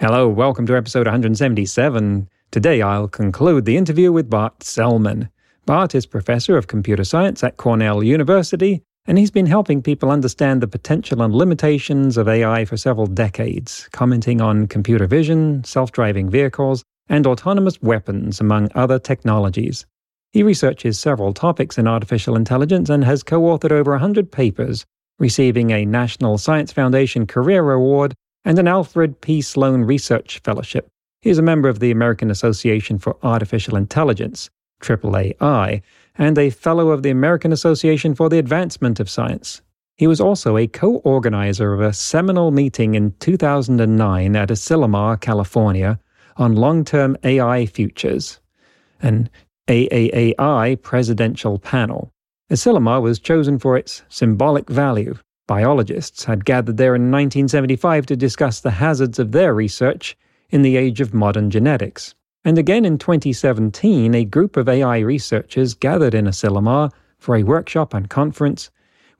Hello, welcome to episode 177. Today I'll conclude the interview with Bart Selman. Bart is professor of computer science at Cornell University, and he's been helping people understand the potential and limitations of AI for several decades, commenting on computer vision, self driving vehicles, and autonomous weapons, among other technologies. He researches several topics in artificial intelligence and has co authored over 100 papers, receiving a National Science Foundation Career Award and an Alfred P. Sloan Research Fellowship. He is a member of the American Association for Artificial Intelligence, AAAI, and a Fellow of the American Association for the Advancement of Science. He was also a co organizer of a seminal meeting in 2009 at Asilomar, California, on long term AI futures, an AAAI presidential panel. Asilomar was chosen for its symbolic value, Biologists had gathered there in 1975 to discuss the hazards of their research in the age of modern genetics. And again in 2017, a group of AI researchers gathered in Asilomar for a workshop and conference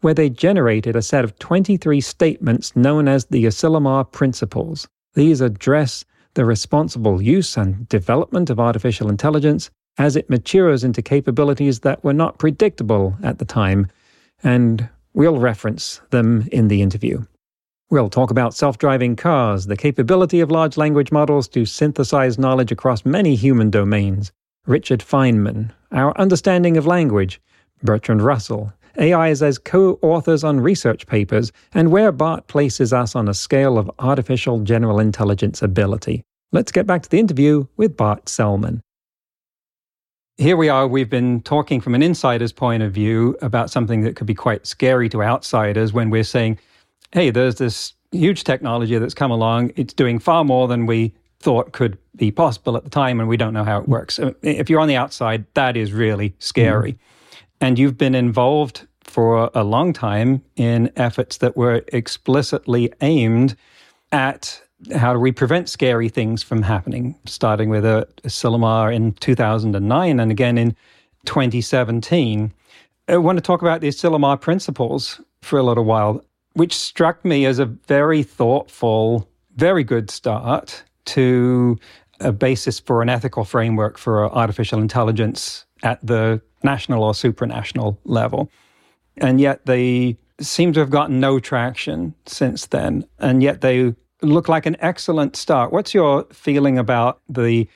where they generated a set of 23 statements known as the Asilomar Principles. These address the responsible use and development of artificial intelligence as it matures into capabilities that were not predictable at the time and We'll reference them in the interview. We'll talk about self driving cars, the capability of large language models to synthesize knowledge across many human domains, Richard Feynman, our understanding of language, Bertrand Russell, AIs as co authors on research papers, and where Bart places us on a scale of artificial general intelligence ability. Let's get back to the interview with Bart Selman here we are, we've been talking from an insider's point of view about something that could be quite scary to outsiders when we're saying, hey, there's this huge technology that's come along. It's doing far more than we thought could be possible at the time, and we don't know how it works. If you're on the outside, that is really scary. Mm. And you've been involved for a long time in efforts that were explicitly aimed at how do we prevent scary things from happening, starting with uh, a, Asilomar in 2009 and again in 2017. I want to talk about the Asilomar principles for a little while, which struck me as a very thoughtful, very good start to a basis for an ethical framework for artificial intelligence at the national or supranational level. And yet they seem to have gotten no traction since then. And yet they look like an excellent start. What's your feeling about the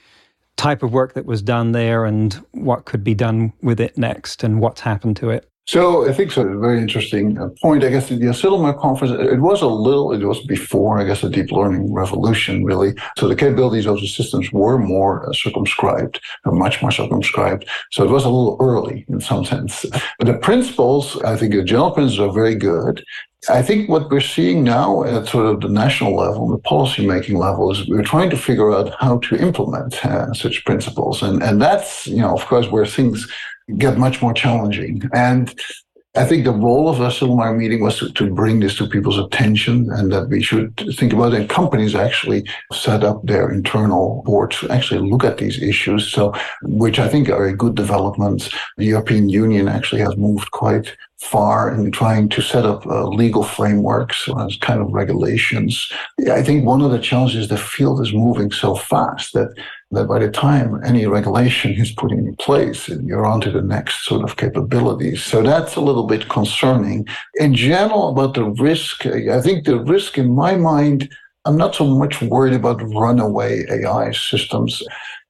type of work that was done there and what could be done with it next and what's happened to it? So I think so. A very interesting uh, point. I guess the Asilomar conference, it was a little, it was before, I guess, the deep learning revolution, really. So the capabilities of the systems were more uh, circumscribed, much more circumscribed. So it was a little early in some sense. But the principles, I think the general principles are very good. I think what we're seeing now at sort of the national level, the policy-making level, is we're trying to figure out how to implement uh, such principles. And, and that's, you know, of course, where things get much more challenging. And I think the role of the Asilomar meeting was to, to, bring this to people's attention and that we should think about it. And companies actually set up their internal boards to actually look at these issues. So, which I think are a good development. The European Union actually has moved quite far in trying to set up uh, legal frameworks as kind of regulations. I think one of the challenges the field is moving so fast that that by the time any regulation is put in place, you're on to the next sort of capabilities. So that's a little bit concerning. In general, about the risk, I think the risk in my mind, I'm not so much worried about runaway AI systems.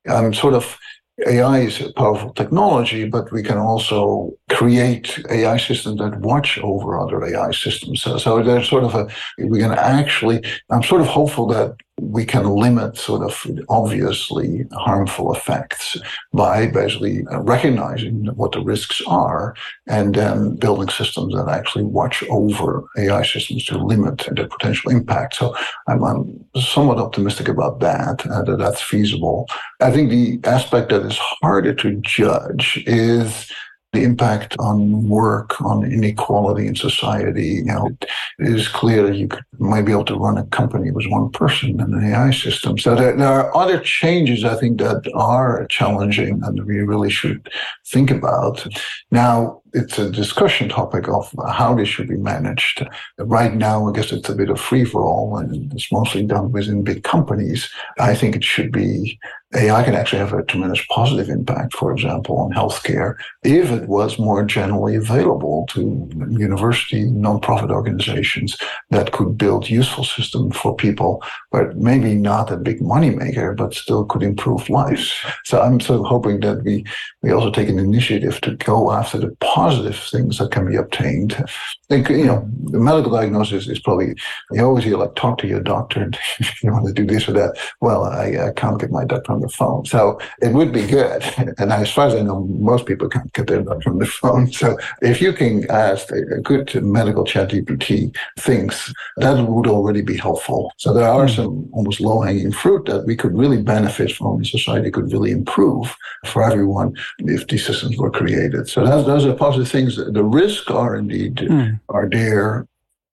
I'm sort of AI is a powerful technology, but we can also create AI systems that watch over other AI systems. So, so there's sort of a, we can actually, I'm sort of hopeful that we can limit sort of obviously harmful effects by basically recognizing what the risks are and then building systems that actually watch over AI systems to limit the potential impact. So I'm, I'm somewhat optimistic about that, uh, that that's feasible. I think the aspect that is harder to judge is the impact on work, on inequality in society. You know, it is clear that you could, might be able to run a company with one person and an AI system. So there, there are other changes, I think, that are challenging and we really should think about. Now, it's a discussion topic of how this should be managed. Right now, I guess it's a bit of free for all and it's mostly done within big companies. I think it should be AI can actually have a tremendous positive impact, for example, on healthcare, if it was more generally available to university, nonprofit organizations that could build useful systems for people, but maybe not a big moneymaker, but still could improve lives. So I'm sort of hoping that we, we also take an initiative to go after the positive things that can be obtained. And, you know, the medical diagnosis is probably, you always hear like, talk to your doctor and you want to do this or that. Well, I, I can't get my doctor on the phone. So it would be good. And as far as I know, most people can't get their doctor on the phone. So if you can ask a good medical chat GPT things, that would already be helpful. So there are hmm. some almost low hanging fruit that we could really benefit from and society could really improve for everyone if these systems were created. So that's, those are positive things. The risks are indeed mm. are there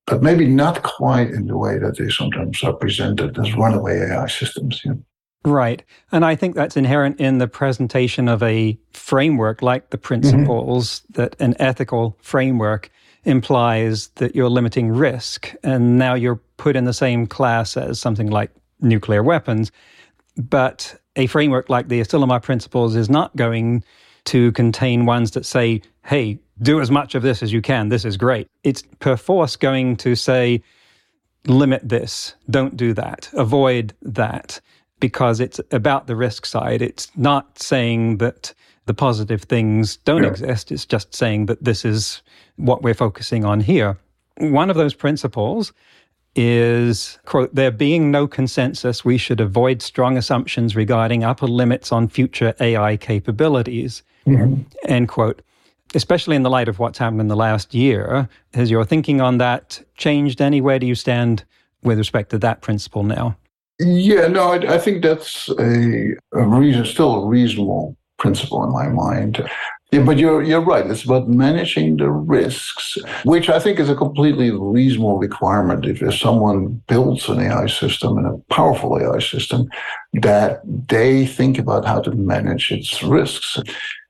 but maybe not quite in the way that they sometimes are presented as runaway AI systems. Know? Right. And I think that's inherent in the presentation of a framework like the principles, mm-hmm. that an ethical framework implies that you're limiting risk. And now you're put in the same class as something like nuclear weapons. But a framework like the Asilomar principles is not going to contain ones that say, hey, do as much of this as you can. This is great. It's perforce going to say, limit this, don't do that, avoid that because it's about the risk side. It's not saying that the positive things don't yeah. exist. It's just saying that this is what we're focusing on here. One of those principles is quote there being no consensus we should avoid strong assumptions regarding upper limits on future ai capabilities mm-hmm. end quote especially in the light of what's happened in the last year has your thinking on that changed any where do you stand with respect to that principle now yeah, no, I, I think that's a, a, reason, still a reasonable principle in my mind. Yeah, but you're you're right. It's about managing the risks, which I think is a completely reasonable requirement. If, if someone builds an AI system and a powerful AI system, that they think about how to manage its risks.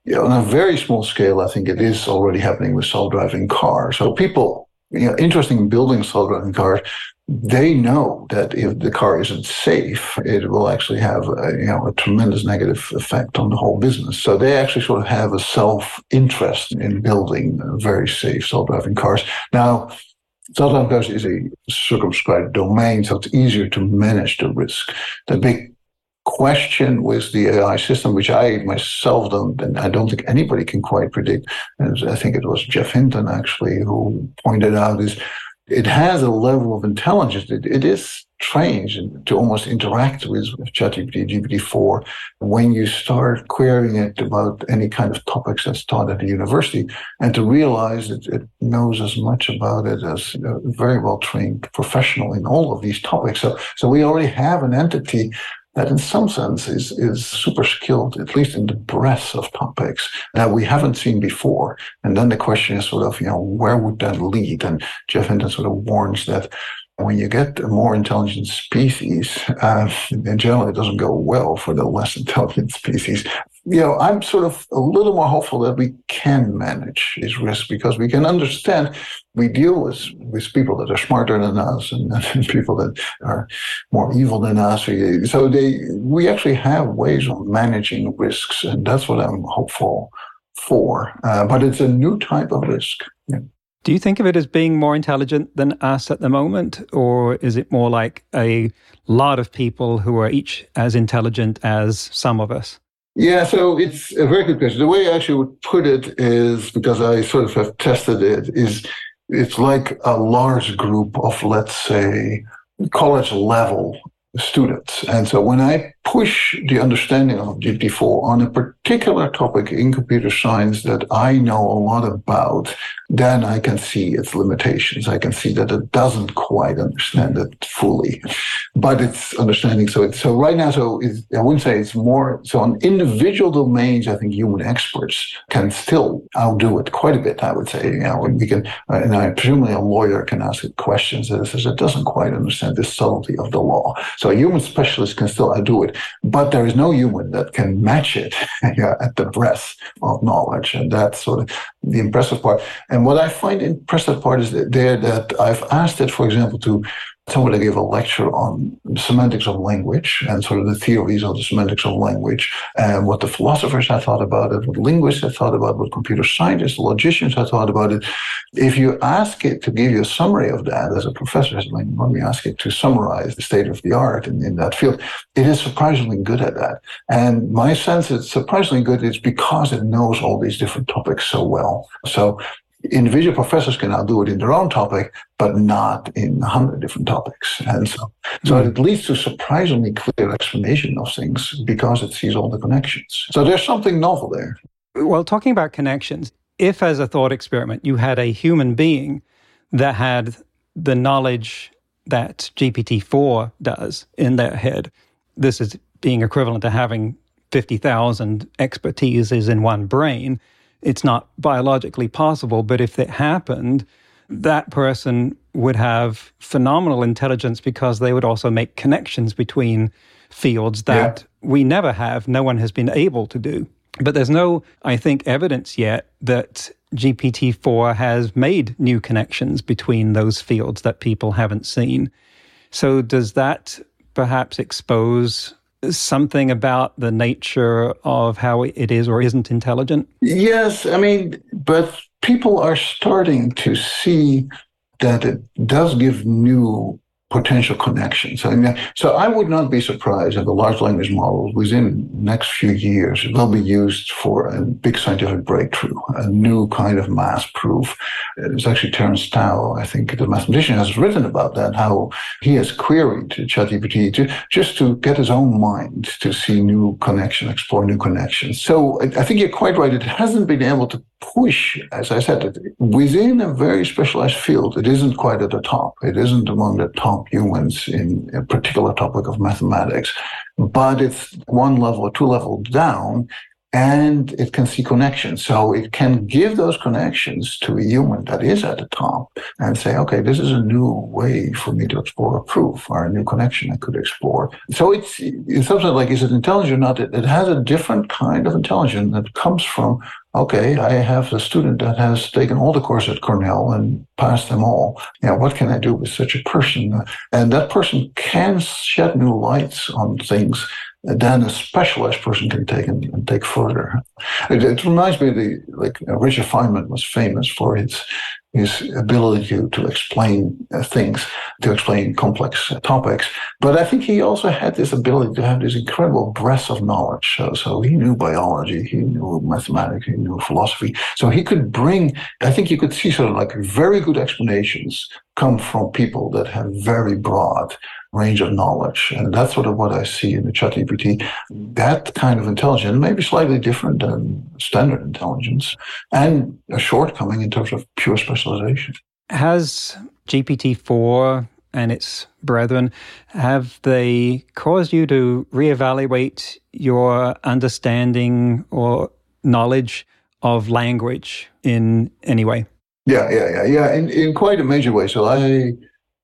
You know, on a very small scale, I think it is already happening with self-driving cars. So people, you know, interested in building self-driving cars they know that if the car isn't safe, it will actually have a, you know a tremendous negative effect on the whole business. So they actually sort of have a self interest in building very safe self-driving cars. Now, self-driving cars is a circumscribed domain, so it's easier to manage the risk. The big question with the AI system, which I myself don't, and I don't think anybody can quite predict, and I think it was Geoff Hinton actually who pointed out, is it has a level of intelligence. it, it is strange to almost interact with, ChatGPT, GPT-4 when you start querying it about any kind of topics that's taught at the university and to realize that it knows as much about it as a very well trained professional in all of these topics. So, so we already have an entity that in some sense is, is super skilled, at least in the breadth of topics that we haven't seen before. And then the question is sort of, you know, where would that lead? And Geoff Hinton sort of warns that when you get a more intelligent species, uh, in general, it doesn't go well for the less intelligent species. You know, I'm sort of a little more hopeful that we can manage these risks because we can understand we deal with, with people that are smarter than us and, and people that are more evil than us. So they, we actually have ways of managing risks, and that's what I'm hopeful for. Uh, but it's a new type of risk. Do you think of it as being more intelligent than us at the moment, or is it more like a lot of people who are each as intelligent as some of us? Yeah, so it's a very good question. The way I actually would put it is because I sort of have tested it is it's like a large group of let's say college level students. And so when I push the understanding of GPT-4 on a particular topic in computer science that I know a lot about, then I can see its limitations. I can see that it doesn't quite understand it fully, but it's understanding. So it's, so right now, so I wouldn't say it's more, so on individual domains, I think human experts can still outdo it quite a bit, I would say. You know, we can, uh, and I presumably a lawyer can ask it questions that says it doesn't quite understand the subtlety of the law. So a human specialist can still outdo it, but there is no human that can match it at the breadth of knowledge. And that's sort of the impressive part. And what I find impressive part is that there that I've asked it, for example, to somebody gave a lecture on semantics of language and sort of the theories of the semantics of language and what the philosophers had thought about it, what linguists had thought about it, what computer scientists, logicians had thought about it. If you ask it to give you a summary of that as a professor, let me ask it to summarize the state of the art in, in that field, it is surprisingly good at that. And my sense is surprisingly good is because it knows all these different topics so well. So individual professors can now do it in their own topic, but not in a hundred different topics. And so, so mm. it leads to surprisingly clear explanation of things because it sees all the connections. So there's something novel there. Well, talking about connections, if as a thought experiment you had a human being that had the knowledge that GPT-4 does in their head, this is being equivalent to having 50,000 expertises in one brain it's not biologically possible, but if it happened, that person would have phenomenal intelligence because they would also make connections between fields that yeah. we never have, no one has been able to do. But there's no, I think, evidence yet that GPT 4 has made new connections between those fields that people haven't seen. So, does that perhaps expose something about the nature of how it is or isn't intelligent? Yes, I mean, but people are starting to see that it does give new potential connections. I mean, so I would not be surprised if the large language model within next few years will be used for a big scientific breakthrough, a new kind of mass proof. It's actually Terence Tao, I think the mathematician has written about that, how he has queried ChatGPT to, just to get his own mind to see new connections, explore new connections. So I, I think you're quite right. It hasn't been able to push, as I said, within a very specialized field. It isn't quite at the top. It isn't among the top humans in a particular topic of mathematics, but it's one level or two levels down and it can see connections. So it can give those connections to a human that is at the top and say, okay, this is a new way for me to explore a proof or a new connection I could explore. So it's, it's something like, is it intelligent or not? It, it has a different kind of intelligence that comes from, okay, I have a student that has taken all the courses at Cornell and passed them all. Yeah, what can I do with such a person? And that person can shed new lights on things then a specialized person can take and, and take further. It, it, reminds me of the like uh, Richard Feynman was famous for his his ability to, to explain uh, things, to explain complex topics. But I think he also had this ability to have this incredible breadth of knowledge. So, so he knew biology, he knew mathematics, he knew philosophy. So he could bring, I think you could see sort of like very good explanations come from people that have very broad range of knowledge. And that's sort of what I see in the ChatGPT. That kind of intelligence may be slightly different than standard intelligence and a shortcoming in terms of pure specialization. Has GPT-4 and its brethren, have they caused you to reevaluate your understanding or knowledge of language in any way? Yeah, yeah, yeah, yeah, in, in quite a major way. So I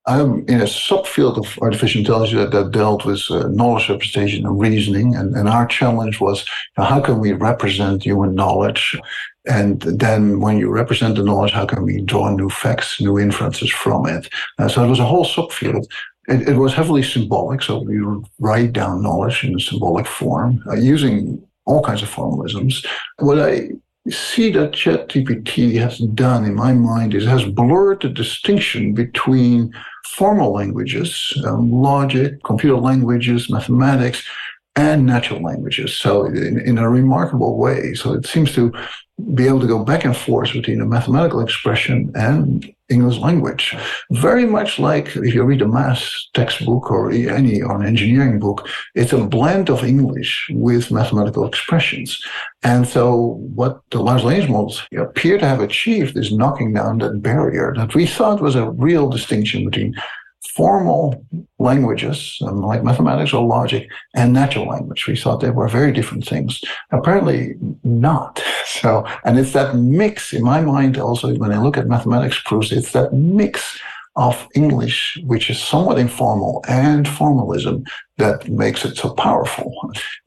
I'm in a subfield of artificial intelligence that, that dealt with uh, knowledge representation and reasoning. And, and our challenge was how can we represent human knowledge? And then when you represent the knowledge, how can we draw new facts, new inferences from it? Uh, so it was a whole subfield. It, it, was heavily symbolic. So we write down knowledge in a symbolic form uh, using all kinds of formalisms. What I see that ChatGPT has done in my mind is has blurred the distinction between formal languages, um, logic, computer languages, mathematics, and natural languages. So in, in a remarkable way. So it seems to be able to go back and forth between a mathematical expression and English language. Very much like if you read a math textbook or any or an engineering book, it's a blend of English with mathematical expressions. And so what the large language models appear to have achieved is knocking down that barrier that we thought was a real distinction between formal languages, um, like mathematics or logic, and natural language. We thought they were very different things. Apparently not. So, and it's that mix in my mind also, when I look at mathematics proofs, it's that mix of English, which is somewhat informal, and formalism that makes it so powerful.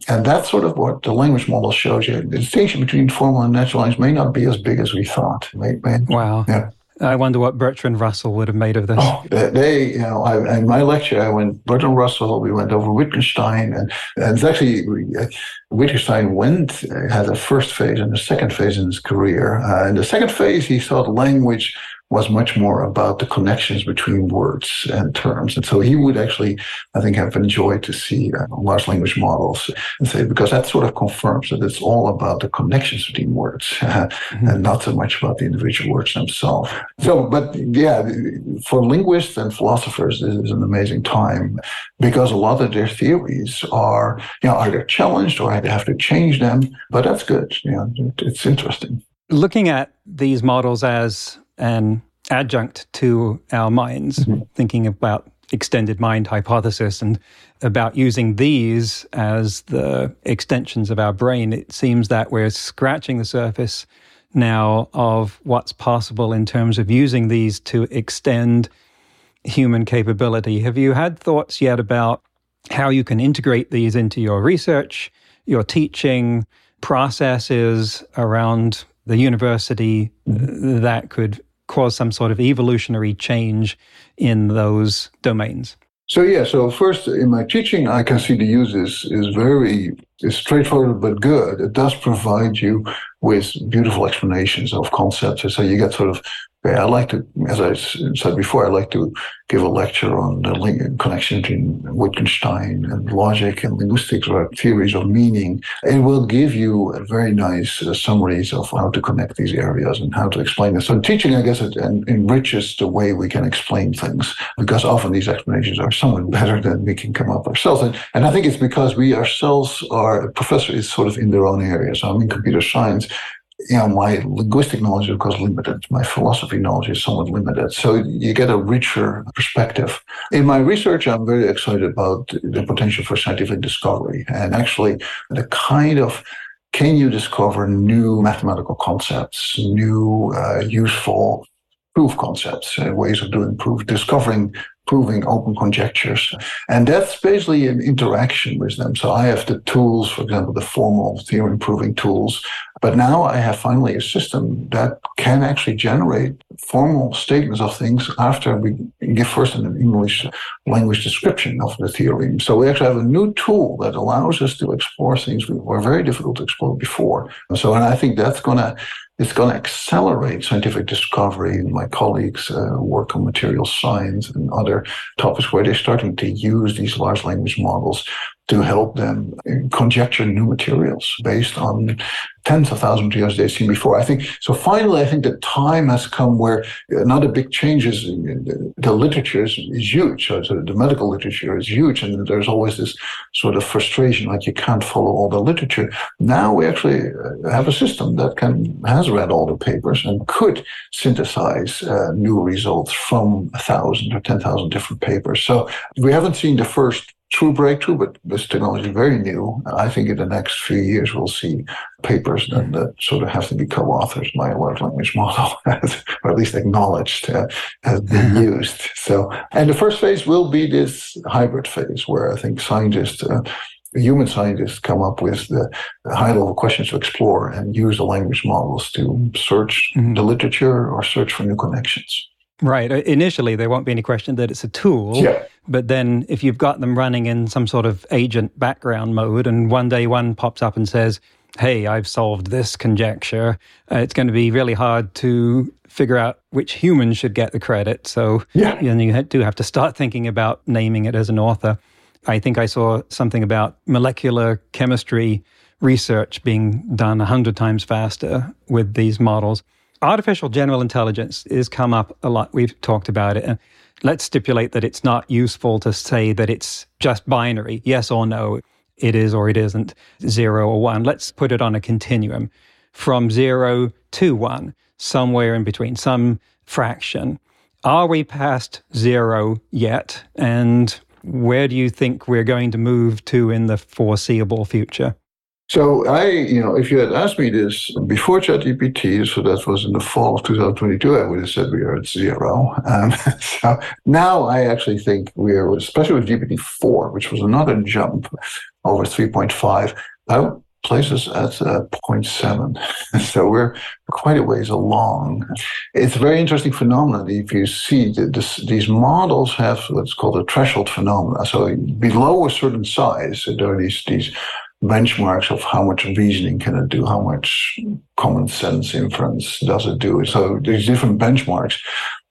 And that's sort of what the language model shows you. The distinction between formal and natural language may not be as big as we thought. May, may, wow. Yeah. I wonder what Bertrand Russell would have made of this. Oh, they, you know, I, in my lecture, I went Bertrand Russell. We went over Wittgenstein, and, and actually uh, Wittgenstein went uh, had a first phase and a second phase in his career. Uh, in the second phase, he thought language was much more about the connections between words and terms. And so he would actually, I think, have enjoyed to see uh, large language models and say, because that sort of confirms that it's all about the connections between words mm-hmm. and not so much about the individual words themselves. So, but yeah, for linguists and philosophers, this is an amazing time because a lot of their theories are, you know, either challenged or they have to change them, but that's good. You know, it's interesting. Looking at these models as an adjunct to our minds, mm-hmm. thinking about extended mind hypothesis and about using these as the extensions of our brain, it seems that we're scratching the surface now of what's possible in terms of using these to extend human capability. Have you had thoughts yet about how you can integrate these into your research, your teaching processes around the university mm-hmm. that could cause some sort of evolutionary change in those domains? So yeah, so first in my teaching, I can see the use is, is very is straightforward but good. It does provide you with beautiful explanations of concepts. So you get sort of I like to, as I said before, I like to give a lecture on the link, connection between Wittgenstein and logic and linguistics or theories of meaning. It will give you very nice uh, summaries of how to connect these areas and how to explain it. So teaching, I guess, it enriches the way we can explain things because often these explanations are somewhat better than we can come up ourselves. And, and I think it's because we ourselves are, a professor is sort of in their own area. So I'm in computer science you know, my linguistic knowledge is of course limited. My philosophy knowledge is somewhat limited. So you get a richer perspective. In my research, I'm very excited about the potential for scientific discovery and actually the kind of can you discover new mathematical concepts, new uh, useful proof concepts, uh, ways of doing proof, discovering proving open conjectures. And that's basically an interaction with them. So I have the tools, for example, the formal theorem proving tools. But now I have finally a system that can actually generate formal statements of things after we give first an English language description of the theorem. So we actually have a new tool that allows us to explore things that were very difficult to explore before. So, and I think that's going to it's going to accelerate scientific discovery. My colleagues uh, work on material science and other topics where they're starting to use these large language models to help them conjecture new materials based on tens of thousands of years they've seen before. I think so. Finally, I think the time has come where another big change is the literature is, is huge. So the medical literature is huge, and there's always this sort of frustration, like you can't follow all the literature. Now we actually uh, have a system that can has read all the papers and could synthesize uh, new results from a thousand or ten thousand different papers. So we haven't seen the first true breakthrough, but this technology is very new. I think in the next few years, we'll see papers that, that sort of have to be co-authored by a large language model, or at least acknowledged uh, as being used. So, and the first phase will be this hybrid phase where I think scientists, uh, human scientists come up with the, the high level questions to explore and use the language models to search mm-hmm. the literature or search for new connections. Right. Uh, initially, there won't be any question that it's a tool. Yeah. But then, if you've got them running in some sort of agent background mode, and one day one pops up and says, Hey, I've solved this conjecture, uh, it's going to be really hard to figure out which human should get the credit. So, yeah. you, know, you do have to start thinking about naming it as an author. I think I saw something about molecular chemistry research being done 100 times faster with these models. Artificial general intelligence is come up a lot. We've talked about it. And let's stipulate that it's not useful to say that it's just binary, yes or no, it is or it isn't, zero or one. Let's put it on a continuum from zero to one, somewhere in between, some fraction. Are we past zero yet? And where do you think we're going to move to in the foreseeable future? So I, you know, if you had asked me this before ChatGPT, so that was in the fall of 2022, I would have said we are at zero. Um, so now I actually think we are, especially with GPT-4, which was another jump over 3.5. I places us at uh, 0.7. so we're quite a ways along. It's a very interesting phenomenon. If you see that this, these models have what's called a threshold phenomenon. So below a certain size, there are these, these benchmarks of how much reasoning can it do, how much common sense inference does it do. So there's different benchmarks.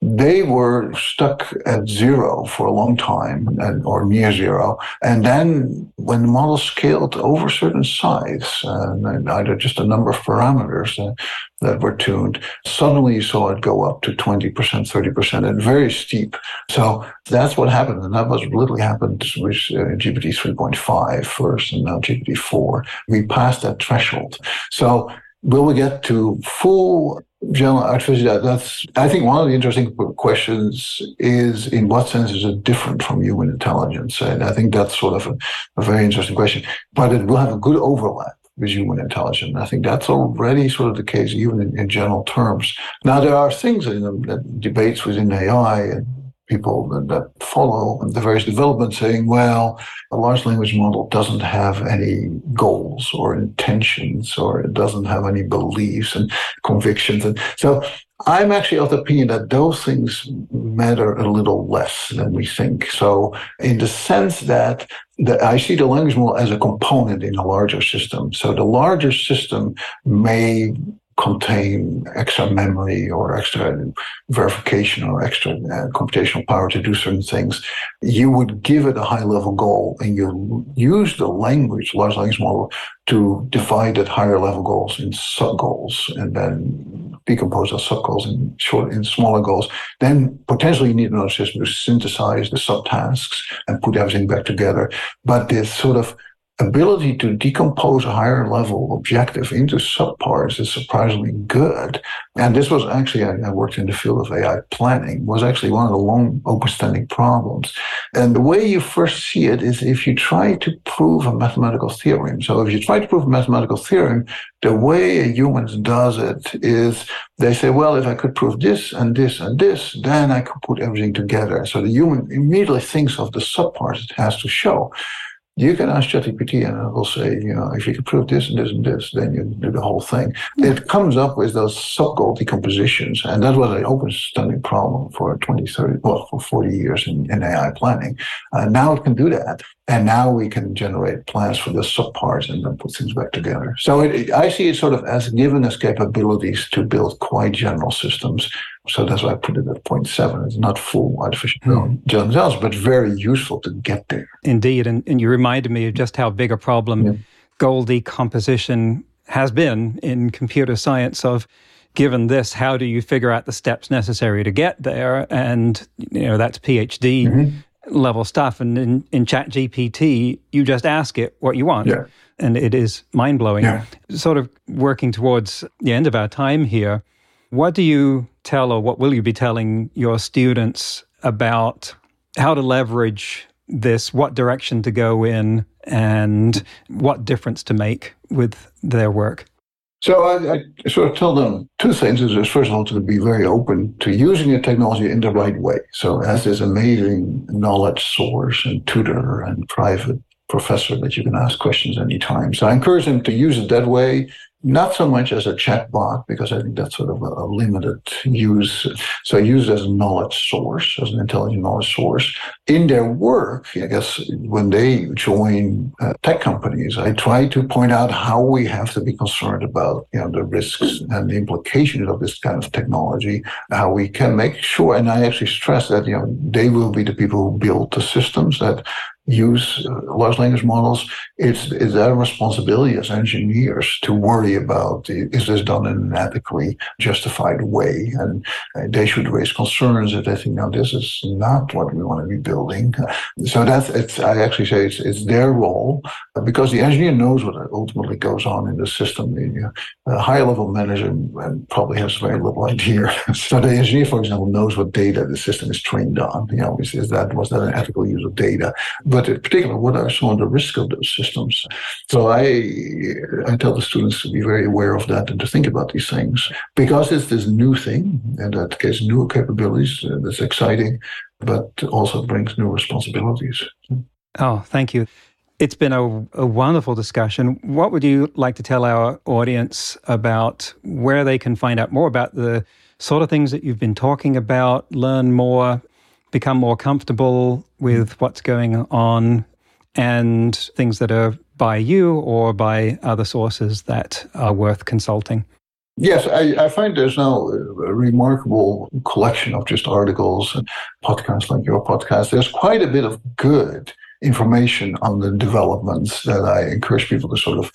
They were stuck at zero for a long time and, or near zero. And then when the model scaled over certain size, uh, either just a number of parameters that were tuned, suddenly you saw it go up to 20%, 30% and very steep. So that's what happened. And that was literally happened with uh, GPT 3.5 first and now GPT 4. We passed that threshold. So will we get to full general artificial that's i think one of the interesting questions is in what sense is it different from human intelligence and i think that's sort of a, a very interesting question but it will have a good overlap with human intelligence. I think that's already sort of the case, even in, in general terms. Now, there are things in the debates within AI and people that follow the various developments saying, well, a large language model doesn't have any goals or intentions, or it doesn't have any beliefs and convictions. And so I'm actually of the opinion that those things matter a little less than we think. So in the sense that I see the language model as a component in a larger system. So the larger system may contain extra memory or extra verification or extra uh, computational power to do certain things, you would give it a high level goal and you use the language, large language model, to divide that higher level goals in sub goals and then decompose those sub goals in short in smaller goals. Then potentially you need another system to synthesize the subtasks and put everything back together. But this sort of ability to decompose a higher level objective into subparts is surprisingly good. And this was actually, I, worked in the field of AI planning, was actually one of the long open standing problems. And the way you first see it is if you try to prove a mathematical theorem. So if you try to prove a mathematical theorem, the way a human does it is they say, well, if I could prove this and this and this, then I could put everything together. So the human immediately thinks of the subparts it has to show you can ask ChatGPT and it will say, you know, if you can prove this and this and this, then you do the whole thing. It comes up with those sub-goal decompositions. And that was an open standing problem for 20, 30, well, for 40 years in, in AI planning. Uh, now it can do that. And now we can generate plans for the subparts and then put things back together. So it, I see it sort of as given us capabilities to build quite general systems so that's why I put it at 0.7. It's not full artificial mm. intelligence, but very useful to get there. Indeed. And, and you reminded me of just how big a problem yeah. goal decomposition has been in computer science of given this, how do you figure out the steps necessary to get there? And, you know, that's PhD mm-hmm. Level stuff. And in, in ChatGPT, you just ask it what you want. Yeah. And it is mind blowing. Yeah. Sort of working towards the end of our time here. What do you tell or what will you be telling your students about how to leverage this, what direction to go in, and what difference to make with their work? So I, I, sort of tell them two things. Is first of all to be very open to using the technology in the right way. So as this amazing knowledge source and tutor and private professor that you can ask questions anytime. So I encourage them to use it that way not so much as a chatbot, because I think that's sort of a, a, limited use. So I use it as a knowledge source, as an intelligent knowledge source. In their work, I guess, when they join uh, tech companies, I try to point out how we have to be concerned about, you know, the risks and the implications of this kind of technology, how we can make sure, and I actually stress that, you know, they will be the people who build the systems that use uh, large language models, it's, it's responsibility as engineers to worry about is this done in an ethically justified way? And uh, they should raise concerns if they think, no, this is not what we want to be building. So that's, it's, I actually say it's, it's their role because the engineer knows what ultimately goes on in the system. The uh, high level manager probably has very little idea. so the engineer, for example, knows what data the system is trained on. You know, is, is that, was that an ethical use of data? But in particular, what are some of the risks of those systems? So I, I tell the students to be very aware of that and to think about these things because it's this new thing and that gives new capabilities. Uh, that's exciting, but also brings new responsibilities. Oh, thank you. It's been a, a, wonderful discussion. What would you like to tell our audience about where they can find out more about the sort of things that you've been talking about, learn more, become more comfortable with what's going on, and things that are by you or by other sources that are worth consulting? Yes, I, I, find there's now a remarkable collection of just articles and podcasts like your podcast. There's quite a bit of good information on the developments that I encourage people to sort of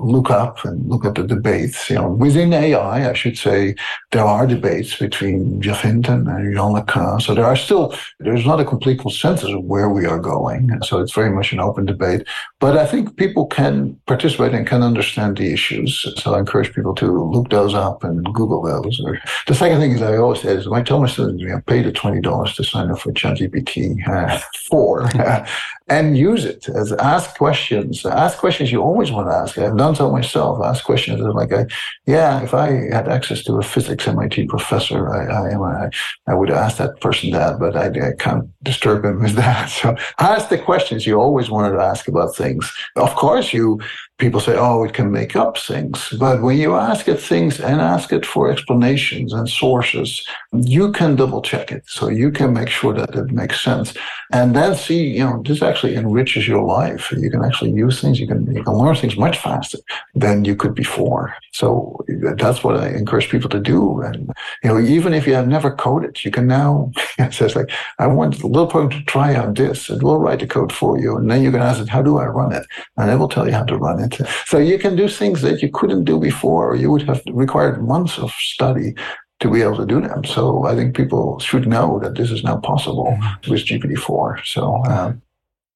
look up and look at the debates. You know, within AI, I should say, there are debates between Geoff Hinton and Yann LeCun. So there are still, there's not a complete consensus of where we are going. So it's very much an open debate. But I think people can participate and can understand the issues. So I encourage people to look those up and Google those. The second thing is I always say is I tell my students, you know, pay the $20 to sign up for ChatGPT uh, 4 and use it as ask questions. Ask questions you always want to ask. I've done so myself. Ask questions like, I, yeah, if I had access to a physics MIT professor, I, I, I, I would ask that person that, but I, I can't disturb him with that. So ask the questions you always wanted to ask about things. Of course, you people say, oh, it can make up things. But when you ask it things and ask it for explanations and sources, you can double check it. So you can make sure that it makes sense. And then see, you know, this actually enriches your life. You can actually use things, you can, you can learn things much faster than you could before. So that's what I encourage people to do. And, you know, even if you have never coded, you can now, it says like, I want the little program to try out this. It will write the code for you. And then you can ask it, how do I run it? And it will tell you how to run it. So you can do things that you couldn't do before, or you would have required months of study to be able to do them. So I think people should know that this is now possible mm-hmm. with GPT-4. So, um,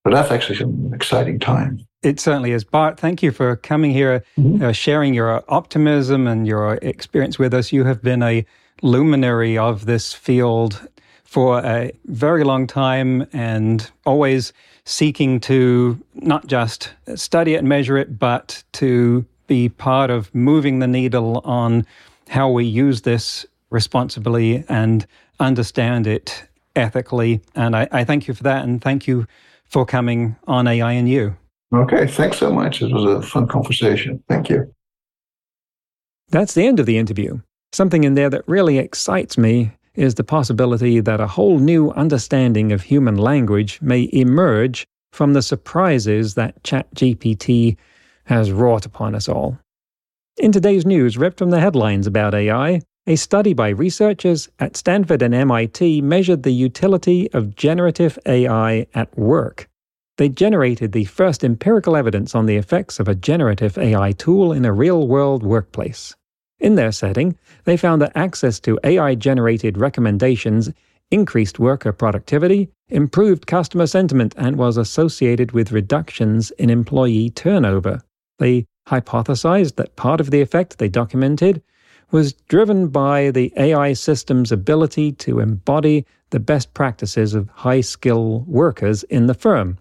but that's actually an exciting time. It certainly is. Bart, thank you for coming here, mm-hmm. uh, sharing your optimism and your experience with us. You have been a luminary of this field for a very long time and always seeking to not just study it and measure it, but to be part of moving the needle on how we use this responsibly and understand it ethically. And I, I thank you for that. And thank you for coming on AI and You. Okay. Thanks so much. It was a fun conversation. Thank you. That's the end of the interview. Something in there that really excites me is the possibility that a whole new understanding of human language may emerge from the surprises that ChatGPT has wrought upon us all. In today's news, ripped from the headlines about AI, a study by researchers at Stanford and MIT measured the utility of generative AI at work. They generated the first empirical evidence on the effects of a generative AI tool in a real world workplace. In their setting, they found that access to AI generated recommendations increased worker productivity, improved customer sentiment, and was associated with reductions in employee turnover. They hypothesized that part of the effect they documented was driven by the AI system's ability to embody the best practices of high skill workers in the firm.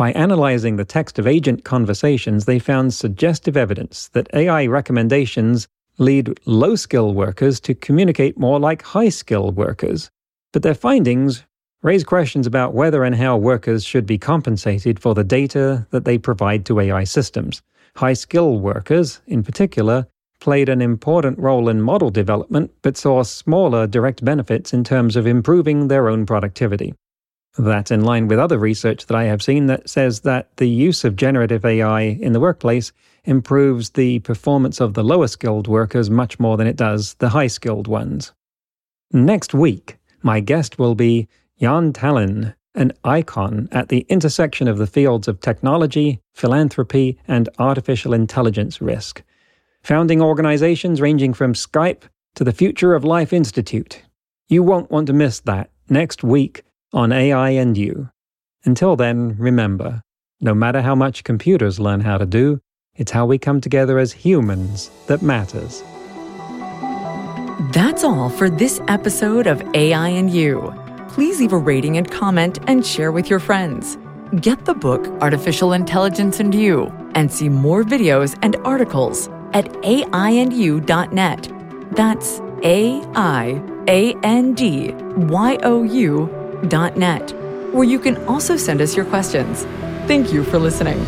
By analyzing the text of agent conversations, they found suggestive evidence that AI recommendations lead low skill workers to communicate more like high skill workers. But their findings raise questions about whether and how workers should be compensated for the data that they provide to AI systems. High skill workers, in particular, played an important role in model development but saw smaller direct benefits in terms of improving their own productivity. That's in line with other research that I have seen that says that the use of generative AI in the workplace improves the performance of the lower skilled workers much more than it does the high skilled ones. Next week, my guest will be Jaan Tallinn, an icon at the intersection of the fields of technology, philanthropy, and artificial intelligence risk. Founding organizations ranging from Skype to the Future of Life Institute. You won't want to miss that next week on AI and You. Until then, remember no matter how much computers learn how to do, it's how we come together as humans that matters. That's all for this episode of AI and You. Please leave a rating and comment and share with your friends. Get the book Artificial Intelligence and You and see more videos and articles at aiandyou.net. That's A I A N D Y O U dot where you can also send us your questions. Thank you for listening.